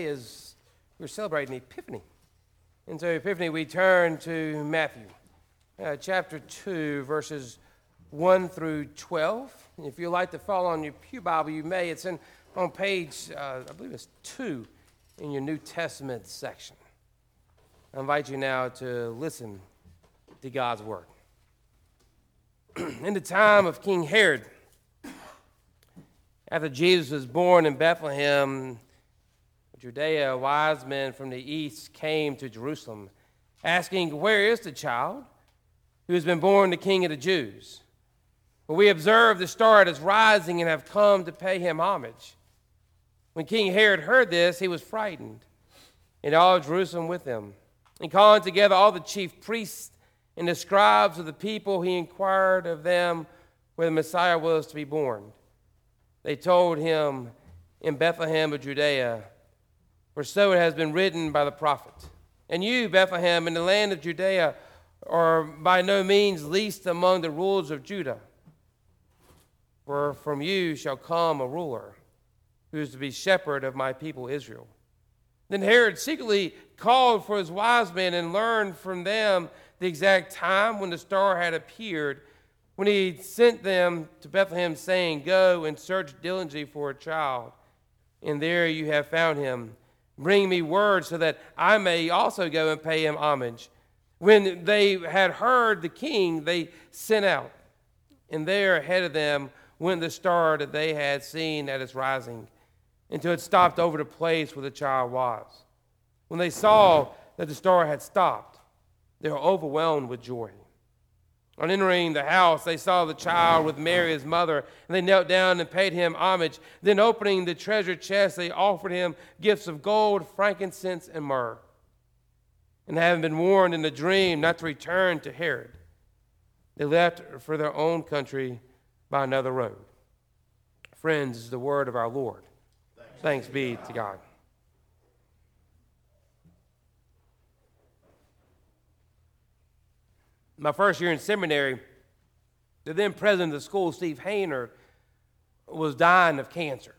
is we're celebrating Epiphany. And so, Epiphany, we turn to Matthew uh, chapter 2, verses 1 through 12. And if you'd like to follow on your Pew Bible, you may. It's in, on page, uh, I believe it's 2 in your New Testament section. I invite you now to listen to God's Word. in the time of King Herod, after Jesus was born in Bethlehem, Judea, wise men from the east came to Jerusalem, asking, Where is the child who has been born the king of the Jews? For we observe the star as rising and have come to pay him homage. When King Herod heard this, he was frightened, and all Jerusalem with him. And calling together all the chief priests and the scribes of the people, he inquired of them where the Messiah was to be born. They told him, In Bethlehem of Judea for so it has been written by the prophet. And you, Bethlehem, in the land of Judea, are by no means least among the rulers of Judah. For from you shall come a ruler who is to be shepherd of my people Israel. Then Herod secretly called for his wise men and learned from them the exact time when the star had appeared, when he sent them to Bethlehem, saying, Go and search diligently for a child, and there you have found him Bring me word so that I may also go and pay him homage. When they had heard the king, they sent out, and there ahead of them went the star that they had seen at its rising, until it stopped over the place where the child was. When they saw that the star had stopped, they were overwhelmed with joy. On entering the house, they saw the child with Mary, his mother, and they knelt down and paid him homage. Then, opening the treasure chest, they offered him gifts of gold, frankincense, and myrrh. And having been warned in a dream not to return to Herod, they left for their own country by another road. Friends, is the word of our Lord. Thanks, Thanks be to God. My first year in seminary, the then president of the school, Steve Hayner, was dying of cancer.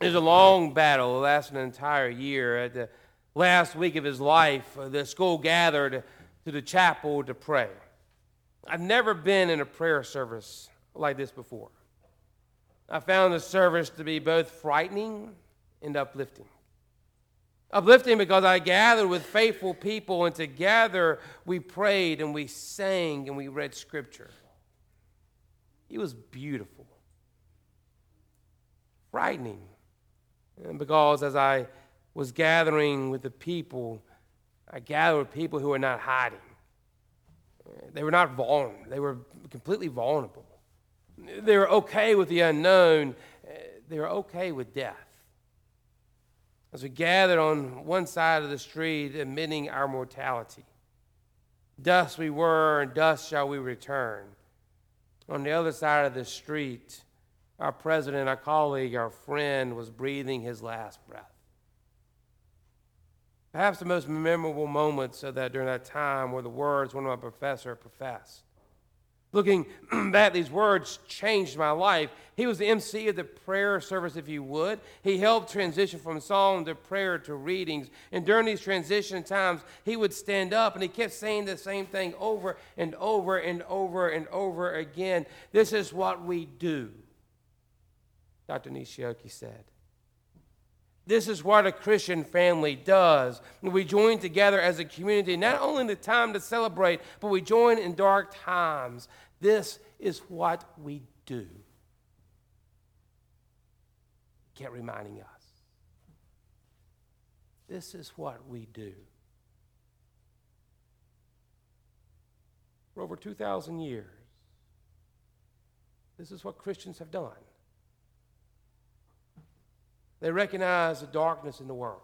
It was a long battle, it lasted an entire year. At the last week of his life, uh, the school gathered to the chapel to pray. I've never been in a prayer service like this before. I found the service to be both frightening and uplifting. Uplifting because I gathered with faithful people, and together we prayed and we sang and we read scripture. It was beautiful. Frightening. because as I was gathering with the people, I gathered with people who were not hiding. They were not vulnerable, they were completely vulnerable. They were okay with the unknown, they were okay with death as we gathered on one side of the street, admitting our mortality. Dust we were, and dust shall we return. On the other side of the street, our president, our colleague, our friend was breathing his last breath. Perhaps the most memorable moments of that during that time were the words one of my professors professed. Looking back, these words changed my life. He was the MC of the prayer service, if you would. He helped transition from song to prayer to readings. And during these transition times, he would stand up and he kept saying the same thing over and over and over and over again. This is what we do, Dr. Nishioki said. This is what a Christian family does. We join together as a community, not only in the time to celebrate, but we join in dark times. This is what we do. Kept reminding us. This is what we do. For over 2,000 years, this is what Christians have done. They recognized the darkness in the world.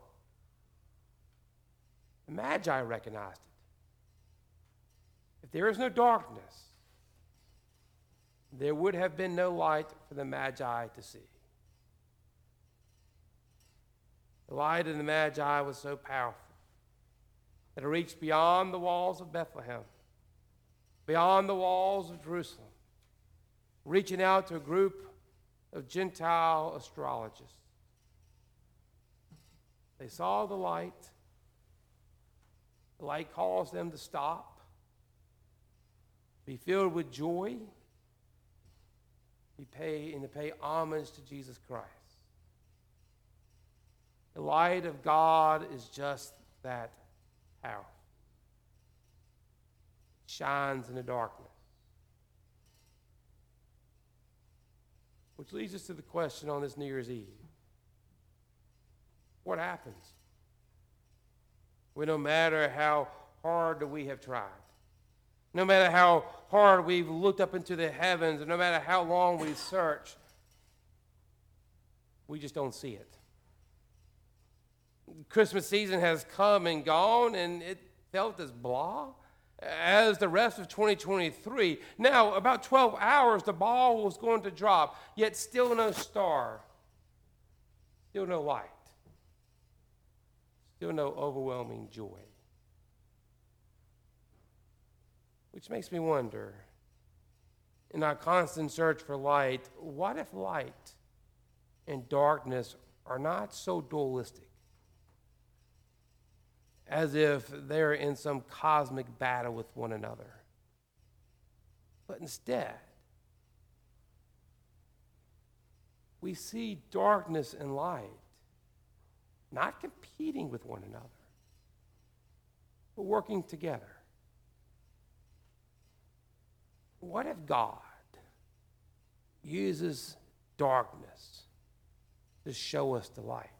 The Magi recognized it. If there is no darkness, there would have been no light for the Magi to see. The light of the Magi was so powerful that it reached beyond the walls of Bethlehem, beyond the walls of Jerusalem, reaching out to a group of Gentile astrologists. They saw the light. The light caused them to stop, be filled with joy, be and to pay homage to Jesus Christ. The light of God is just that powerful. It shines in the darkness. Which leads us to the question on this New Year's Eve What happens? When no matter how hard we have tried, no matter how hard we've looked up into the heavens, and no matter how long we've searched, we just don't see it. Christmas season has come and gone, and it felt as blah as the rest of 2023. Now, about 12 hours, the ball was going to drop, yet still no star, still no light, still no overwhelming joy. Which makes me wonder in our constant search for light, what if light and darkness are not so dualistic? as if they're in some cosmic battle with one another. But instead, we see darkness and light not competing with one another, but working together. What if God uses darkness to show us the light?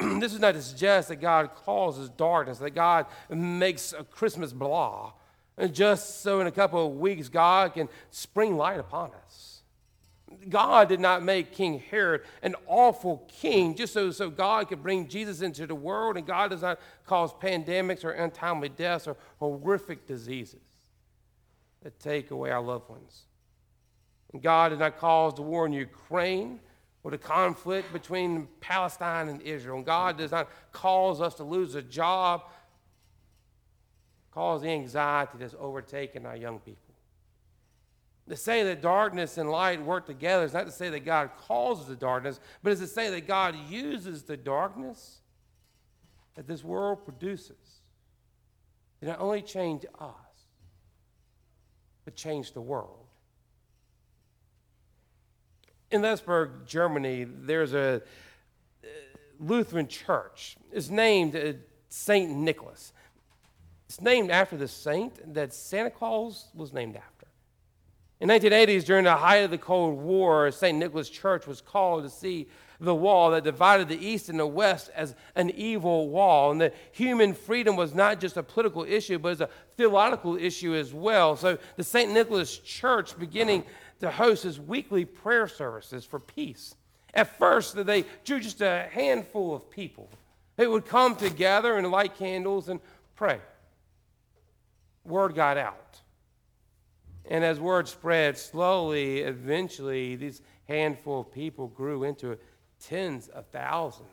this is not to suggest that God causes darkness, that God makes a Christmas blah, and just so in a couple of weeks God can spring light upon us. God did not make King Herod an awful king just so, so God could bring Jesus into the world, and God does not cause pandemics or untimely deaths or horrific diseases that take away our loved ones. And God did not cause the war in Ukraine or the conflict between Palestine and Israel. And God does not cause us to lose a job, cause the anxiety that's overtaken our young people. To say that darkness and light work together is not to say that God causes the darkness, but it's to say that God uses the darkness that this world produces to not only change us, but change the world in Leipzig, Germany, there's a uh, Lutheran church. It's named uh, St. Nicholas. It's named after the saint that Santa Claus was named after. In 1980s, during the height of the Cold War, St. Nicholas Church was called to see the wall that divided the East and the West as an evil wall. And that human freedom was not just a political issue, but as a theological issue as well. So the St. Nicholas Church, beginning to host his weekly prayer services for peace. At first, they drew just a handful of people. They would come together and light candles and pray. Word got out. And as word spread slowly, eventually, these handful of people grew into tens of thousands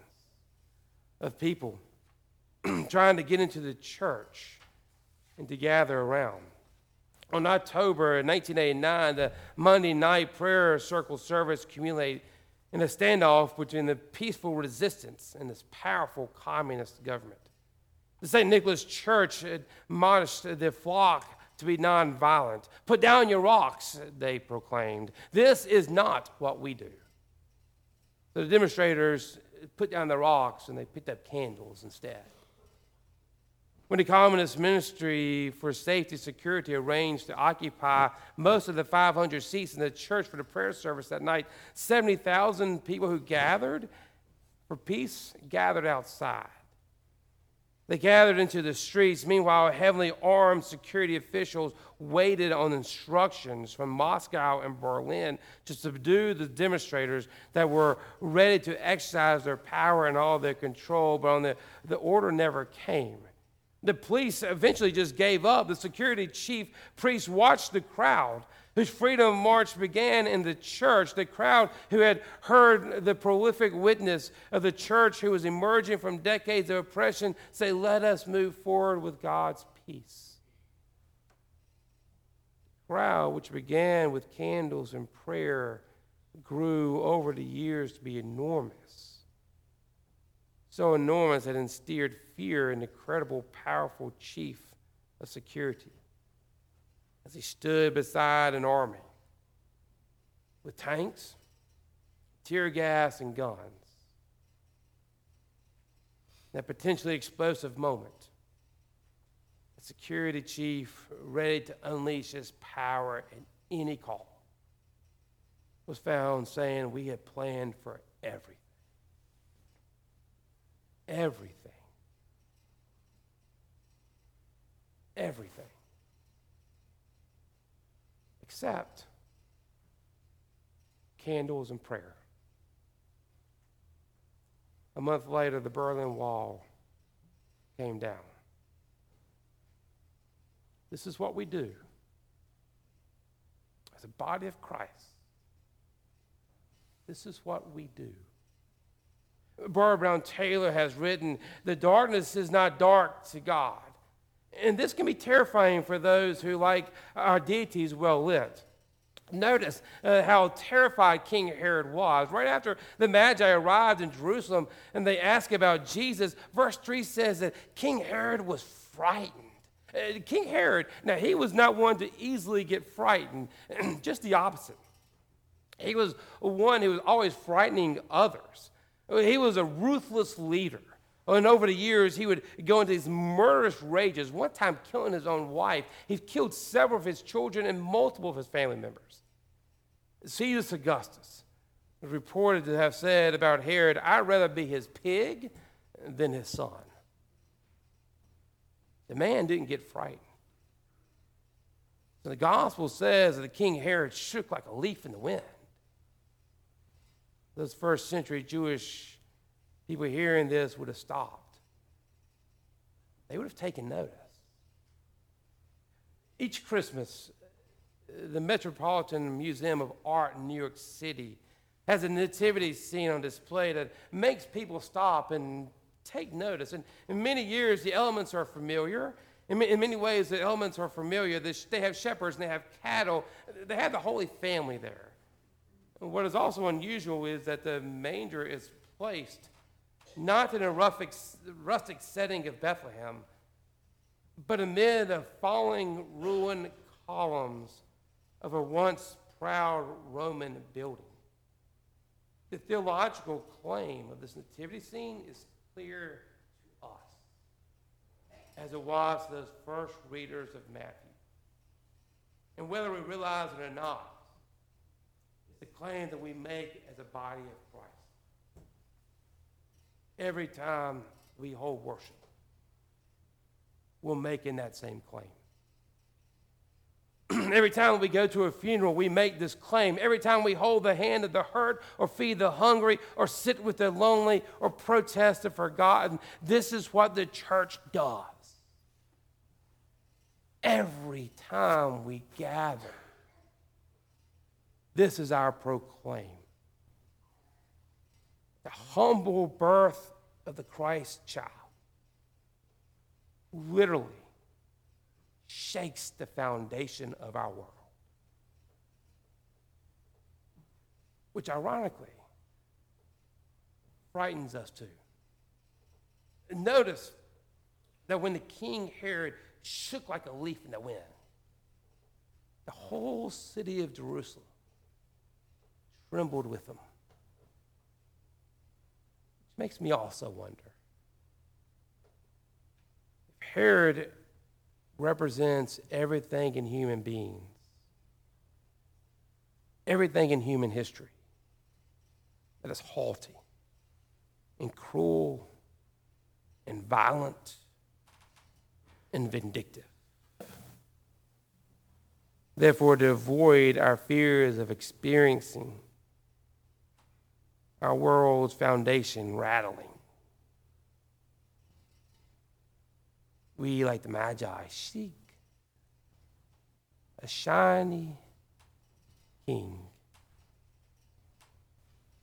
of people trying to get into the church and to gather around on October 1989, the Monday night prayer circle service accumulated in a standoff between the peaceful resistance and this powerful communist government. The St. Nicholas Church admonished the flock to be nonviolent. Put down your rocks, they proclaimed. This is not what we do. So the demonstrators put down the rocks and they picked up candles instead. When the Communist Ministry for Safety and Security arranged to occupy most of the 500 seats in the church for the prayer service that night, 70,000 people who gathered for peace gathered outside. They gathered into the streets. Meanwhile, heavily armed security officials waited on instructions from Moscow and Berlin to subdue the demonstrators that were ready to exercise their power and all their control, but the, the order never came. The police eventually just gave up. The security chief priest watched the crowd whose freedom march began in the church, the crowd who had heard the prolific witness of the church who was emerging from decades of oppression say, Let us move forward with God's peace. The crowd, which began with candles and prayer, grew over the years to be enormous. so enormous that it instilled fear in the incredible, powerful chief of security as he stood beside an army with tanks, tear gas, and guns. That potentially explosive moment, a security chief ready to unleash his power at any call was found saying, We had planned for everything. Everything. Everything. Except candles and prayer. A month later, the Berlin Wall came down. This is what we do as a body of Christ. This is what we do. Barbara Brown Taylor has written, The darkness is not dark to God. And this can be terrifying for those who like our deities well lit. Notice uh, how terrified King Herod was. Right after the Magi arrived in Jerusalem and they asked about Jesus, verse 3 says that King Herod was frightened. Uh, King Herod, now he was not one to easily get frightened, just the opposite. He was one who was always frightening others. He was a ruthless leader. And over the years, he would go into these murderous rages, one time killing his own wife. He's killed several of his children and multiple of his family members. Caesar Augustus was reported to have said about Herod, I'd rather be his pig than his son. The man didn't get frightened. So the gospel says that the King Herod shook like a leaf in the wind. Those first century Jewish people hearing this would have stopped. They would have taken notice. Each Christmas, the Metropolitan Museum of Art in New York City has a nativity scene on display that makes people stop and take notice. And in many years, the elements are familiar. In, in many ways, the elements are familiar. They have shepherds and they have cattle. They have the Holy Family there. What is also unusual is that the manger is placed not in a rough, rustic setting of Bethlehem, but amid the falling ruined columns of a once proud Roman building. The theological claim of this nativity scene is clear to us, as it was to those first readers of Matthew. And whether we realize it or not, it's the claim that we make as a body of Christ. Every time we hold worship, we're making that same claim. Every time we go to a funeral, we make this claim. Every time we hold the hand of the hurt or feed the hungry or sit with the lonely or protest the forgotten, this is what the church does. Every time we gather, this is our proclaim. The humble birth of the Christ child literally shakes the foundation of our world. Which ironically frightens us too. Notice that when the king Herod shook like a leaf in the wind, the whole city of Jerusalem trembled with him. Makes me also wonder if Herod represents everything in human beings, everything in human history that is haughty and cruel and violent and vindictive. Therefore, to avoid our fears of experiencing our world's foundation rattling, we, like the Magi, seek a shiny king,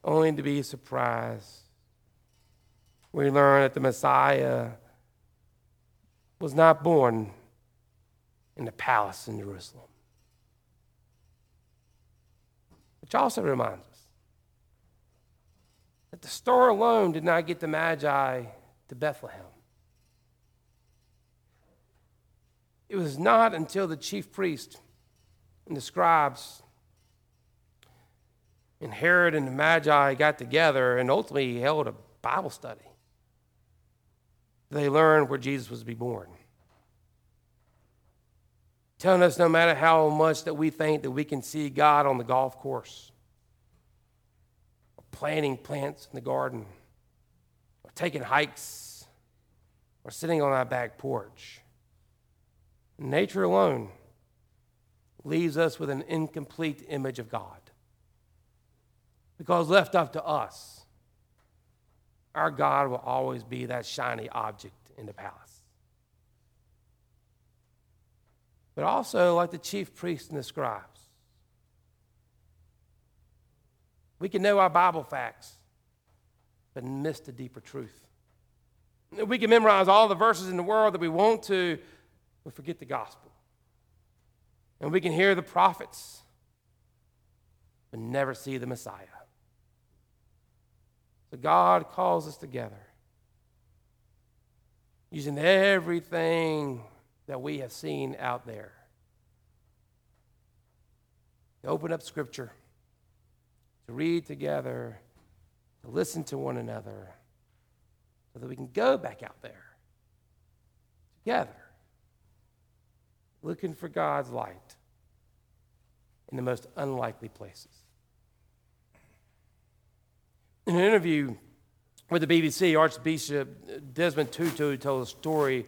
only to be surprised. We learn that the Messiah was not born in the palace in Jerusalem. Which also reminds us the star alone did not get the Magi to Bethlehem. It was not until the chief priest and the scribes and Herod and the Magi got together and ultimately held a Bible study. They learned where Jesus was to be born. Telling us no matter how much that we think that we can see God on the golf course, planting plants in the garden, or taking hikes, or sitting on our back porch, nature alone leaves us with an incomplete image of God. Because left up to us, our God will always be that shiny object in the palace. But also, like the chief priests and the scribes, we can know our Bible facts, but miss the deeper truth. We can memorize all the verses in the world that we want to, but forget the gospel. And we can hear the prophets, but never see the Messiah. So God calls us together using everything that we have seen out there open up Scripture, to read together, to listen to one another, so that we can go back out there together, looking for God's light in the most unlikely places. In an interview with the BBC, Archbishop Desmond Tutu told a story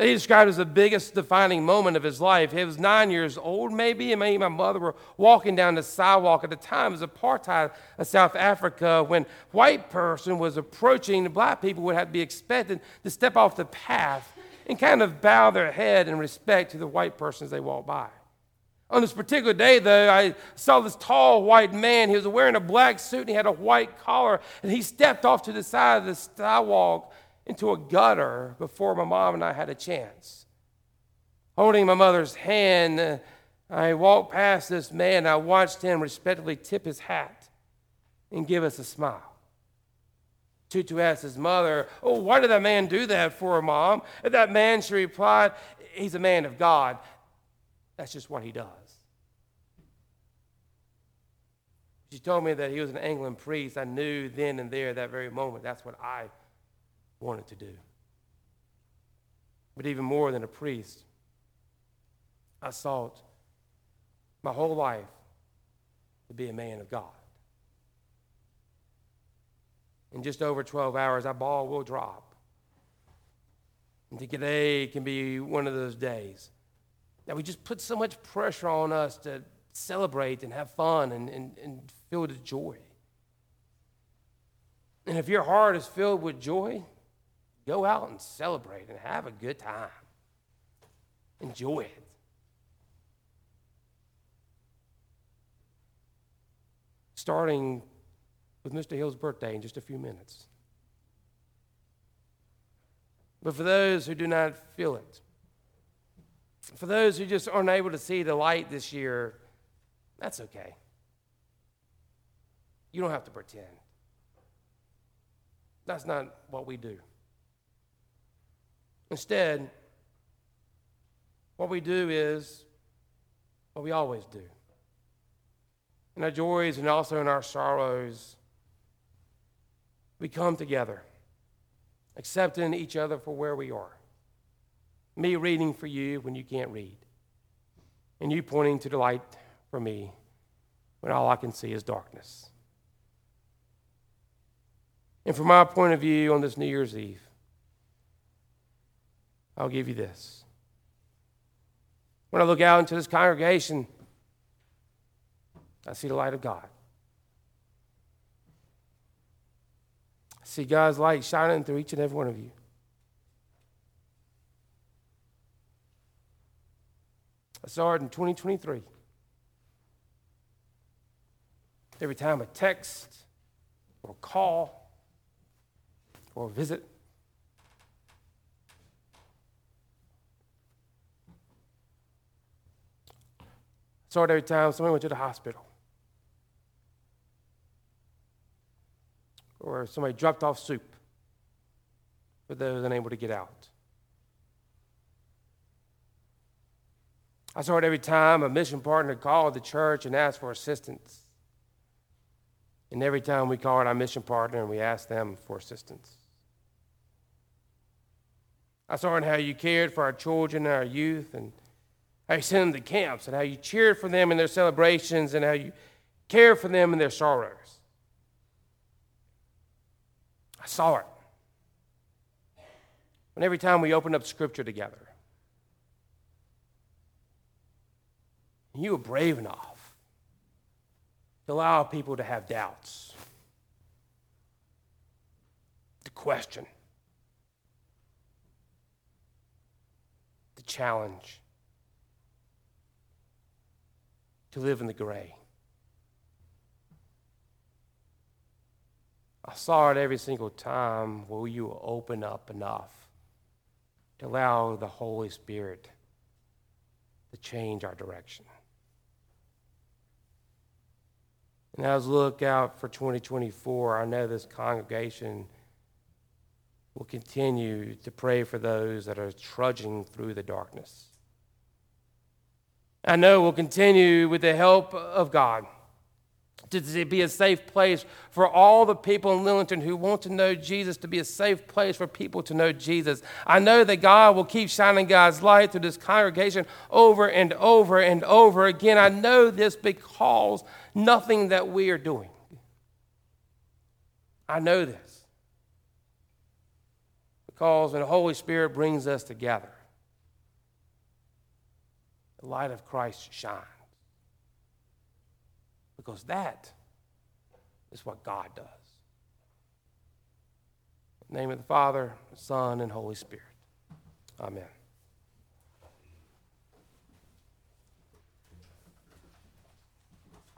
that he described as the biggest defining moment of his life. He was nine years old, maybe, and me and my mother were walking down the sidewalk at the time of apartheid of South Africa when white person was approaching, the black people would have to be expected to step off the path and kind of bow their head in respect to the white person as they walk by. On this particular day, though, I saw this tall white man. He was wearing a black suit and he had a white collar. And he stepped off to the side of the sidewalk into a gutter before my mom and I had a chance. Holding my mother's hand, I walked past this man. I watched him respectfully tip his hat and give us a smile. Tutu asked his mother, Oh, why did that man do that for, mom? And that man, she replied, He's a man of God. That's just what he does. She told me that he was an Anglican priest. I knew then and there, that very moment, that's what I wanted to do. But even more than a priest, I sought my whole life to be a man of God. In just over 12 hours, that ball will drop. And today can be one of those days that we just put so much pressure on us to celebrate and have fun and, and, and filled with joy. And if your heart is filled with joy, go out and celebrate and have a good time. Enjoy it. Starting with Mr. Hill's birthday in just a few minutes. But for those who do not feel it, for those who just aren't able to see the light this year, that's okay. You don't have to pretend. That's not what we do. Instead, what we do is what we always do. In our joys and also in our sorrows, we come together, accepting each other for where we are me reading for you when you can't read, and you pointing to the light for me when all I can see is darkness. And from my point of view on this New Year's Eve, I'll give you this. When I look out into this congregation, I see the light of God. I see God's light shining through each and every one of you. I saw it in 2023. Every time a text or a call or a visit, It every time someone went to the hospital or somebody dropped off soup for those unable to get out. I saw it every time a mission partner called the church and asked for assistance. And every time we called our mission partner and we asked them for assistance. I saw in how you cared for our children and our youth and how you sent them to camps and how you cheered for them in their celebrations and how you cared for them in their sorrows. I saw it. And every time we opened up scripture together, you were brave enough to allow people to have doubts, to question, to challenge, to live in the gray. I saw it every single time where you will open up enough to allow the Holy Spirit to change our direction. And as we look out for 2024, I know this congregation will continue to pray for those that are trudging through the darkness. I know we'll continue with the help of God to be a safe place for all the people in Lillington who want to know Jesus, to be a safe place for people to know Jesus. I know that God will keep shining God's light through this congregation over and over and over again. I know this because nothing that we are doing. I know this because when the Holy Spirit brings us together, the light of Christ shines. Because that is what God does. Name of the Father, Son, and Holy Spirit. Amen.